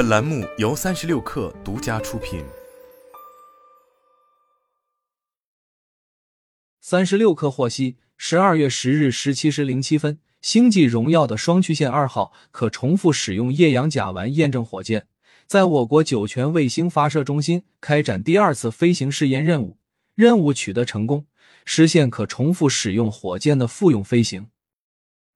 本栏目由三十六氪独家出品。三十六氪获悉，十二月十日十七时零七分，星际荣耀的双曲线二号可重复使用液氧甲烷验证火箭，在我国酒泉卫星发射中心开展第二次飞行试验任务，任务取得成功，实现可重复使用火箭的复用飞行。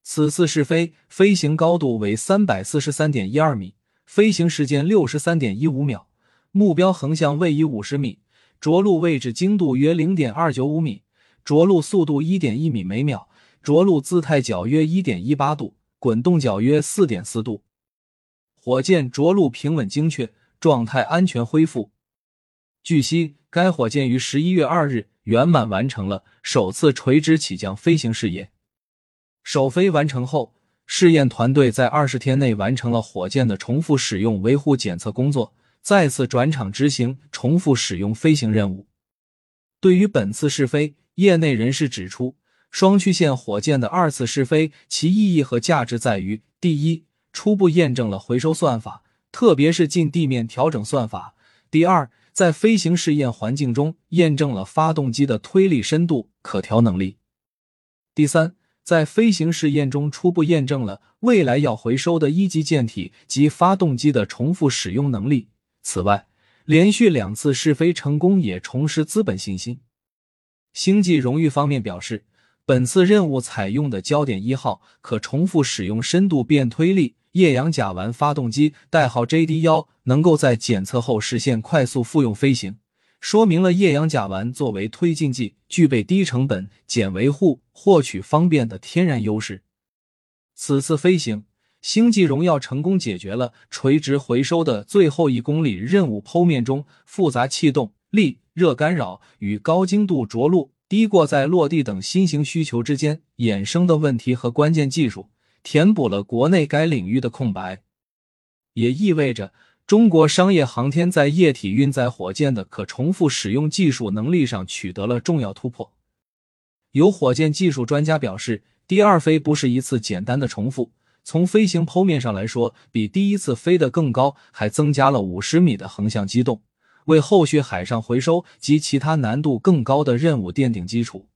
此次试飞飞行高度为三百四十三点一二米，飞行时间六十三点一五秒，目标横向位移五十米，着陆位置精度约零点二九五米，着陆速度一点一米每秒，着陆姿态角约一点一八度，滚动角约四点四度。火箭着陆平稳精确，状态安全恢复。据悉，该火箭于十一月二日圆满完成了首次垂直起降飞行试验。首飞完成后，试验团队在二十天内完成了火箭的重复使用维护检测工作，再次转场执行重复使用飞行任务。对于本次试飞，业内人士指出，双曲线火箭的二次试飞，其意义和价值在于：第一，初步验证了回收算法，特别是近地面调整算法；第二，在飞行试验环境中验证了发动机的推力深度可调能力；第三。在飞行试验中，初步验证了未来要回收的一级舰体及发动机的重复使用能力。此外，连续两次试飞成功，也重拾资本信心。星际荣誉方面表示，本次任务采用的焦点一号可重复使用深度变推力液氧甲烷发动机，代号 JD 幺，能够在检测后实现快速复用飞行。说明了液氧甲烷作为推进剂，具备低成本、减维护、获取方便的天然优势。此次飞行，星际荣耀成功解决了垂直回收的最后一公里任务剖面中复杂气动力、热干扰与高精度着陆、低过载落地等新型需求之间衍生的问题和关键技术，填补了国内该领域的空白，也意味着。中国商业航天在液体运载火箭的可重复使用技术能力上取得了重要突破。有火箭技术专家表示，第二飞不是一次简单的重复，从飞行剖面上来说，比第一次飞得更高，还增加了五十米的横向机动，为后续海上回收及其他难度更高的任务奠定基础。